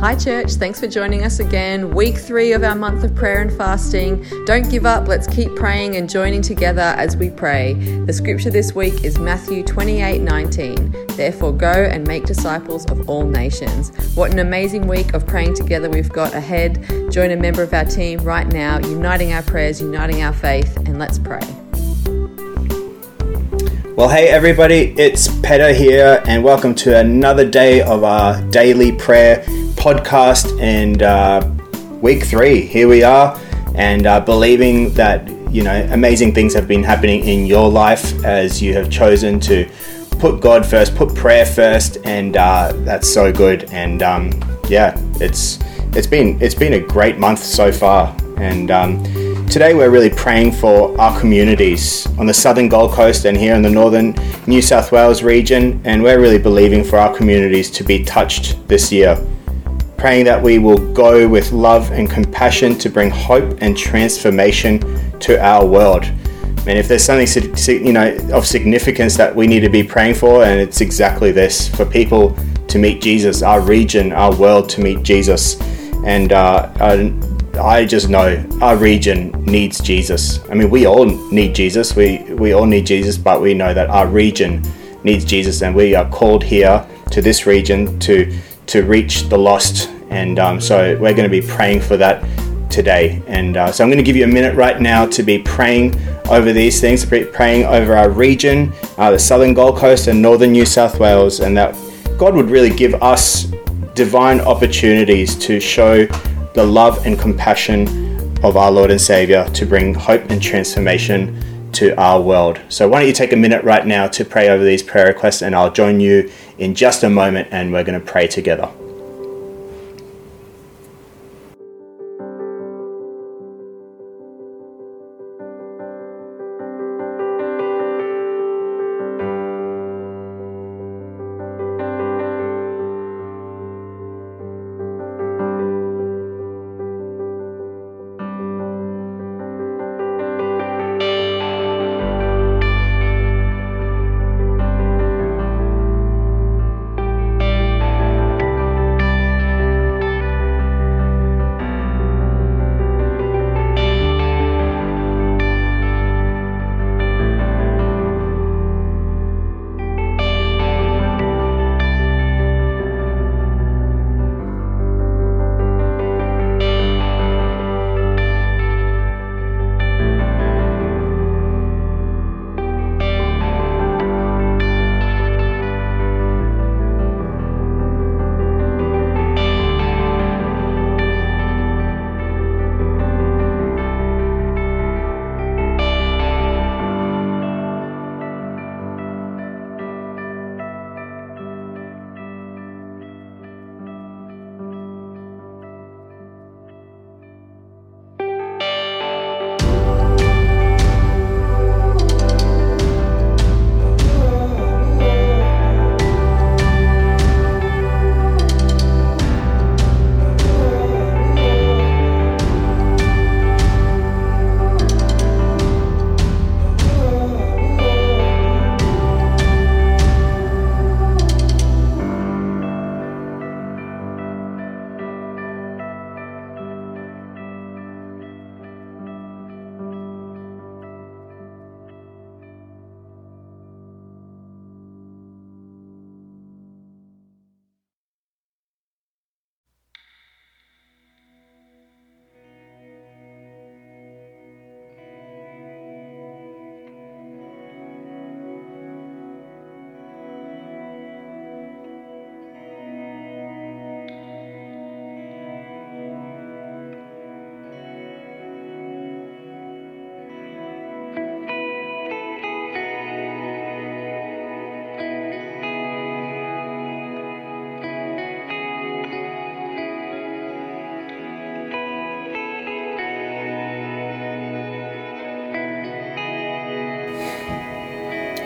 Hi, church. Thanks for joining us again. Week three of our month of prayer and fasting. Don't give up. Let's keep praying and joining together as we pray. The scripture this week is Matthew 28 19. Therefore, go and make disciples of all nations. What an amazing week of praying together we've got ahead. Join a member of our team right now, uniting our prayers, uniting our faith, and let's pray. Well, hey everybody, it's Petter here, and welcome to another day of our daily prayer podcast. And uh, week three, here we are, and uh, believing that you know amazing things have been happening in your life as you have chosen to put God first, put prayer first, and uh, that's so good. And um, yeah, it's it's been it's been a great month so far, and. Um, Today, we're really praying for our communities on the southern Gold Coast and here in the northern New South Wales region, and we're really believing for our communities to be touched this year. Praying that we will go with love and compassion to bring hope and transformation to our world. And if there's something you know of significance that we need to be praying for, and it's exactly this: for people to meet Jesus, our region, our world to meet Jesus, and uh, I just know our region needs Jesus. I mean, we all need Jesus. We we all need Jesus, but we know that our region needs Jesus, and we are called here to this region to to reach the lost. And um, so we're going to be praying for that today. And uh, so I'm going to give you a minute right now to be praying over these things, praying over our region, uh, the southern Gold Coast and northern New South Wales, and that God would really give us divine opportunities to show the love and compassion of our Lord and Savior to bring hope and transformation to our world. So, why don't you take a minute right now to pray over these prayer requests, and I'll join you in just a moment and we're going to pray together.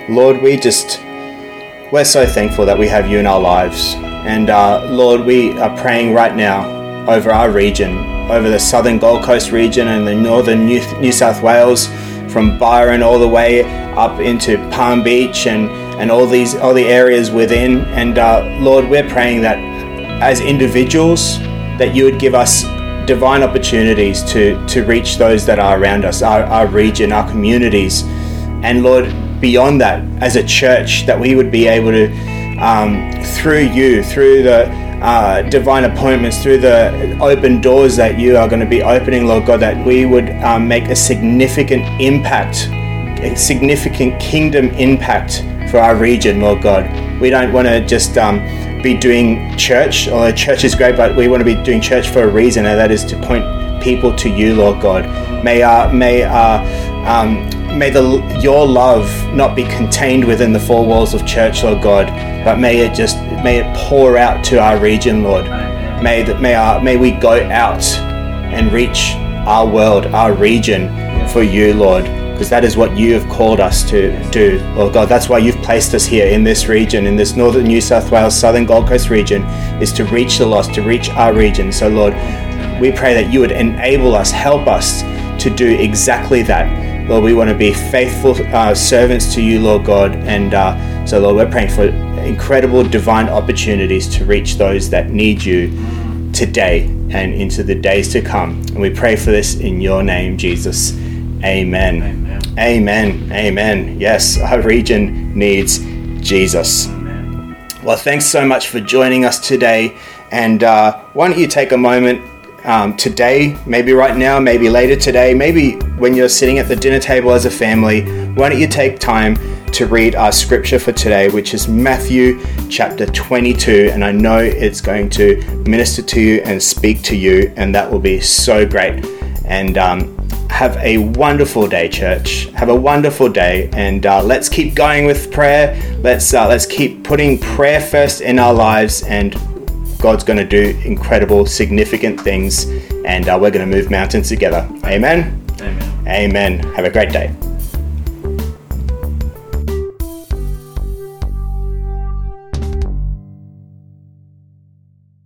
Lord, we just, we're so thankful that we have you in our lives. And uh, Lord, we are praying right now over our region, over the southern Gold Coast region and the northern New, New South Wales, from Byron all the way up into Palm Beach and, and all these all the areas within. And uh, Lord, we're praying that as individuals, that you would give us divine opportunities to, to reach those that are around us, our, our region, our communities. And Lord, beyond that, as a church, that we would be able to, um, through you, through the uh, divine appointments, through the open doors that you are going to be opening, Lord God, that we would um, make a significant impact, a significant kingdom impact for our region, Lord God. We don't want to just um, be doing church, or church is great, but we want to be doing church for a reason, and that is to point people to you, Lord God. May our, may our, um, may the your love not be contained within the four walls of church, Lord God, but may it just may it pour out to our region, Lord. May that may our may we go out and reach our world, our region for you, Lord because that is what you have called us to do. Lord God, that's why you've placed us here in this region, in this northern New South Wales, southern Gold Coast region, is to reach the lost, to reach our region. So, Lord, we pray that you would enable us, help us to do exactly that. Lord, we want to be faithful uh, servants to you, Lord God. And uh, so, Lord, we're praying for incredible divine opportunities to reach those that need you today and into the days to come. And we pray for this in your name, Jesus. Amen. Amen. Amen. Amen. Yes, our region needs Jesus. Amen. Well, thanks so much for joining us today. And uh, why don't you take a moment um, today, maybe right now, maybe later today, maybe when you're sitting at the dinner table as a family, why don't you take time to read our scripture for today, which is Matthew chapter 22. And I know it's going to minister to you and speak to you, and that will be so great. And um, have a wonderful day, church. Have a wonderful day, and uh, let's keep going with prayer. Let's uh, let's keep putting prayer first in our lives, and God's going to do incredible, significant things, and uh, we're going to move mountains together. Amen. Amen. Amen. Have a great day.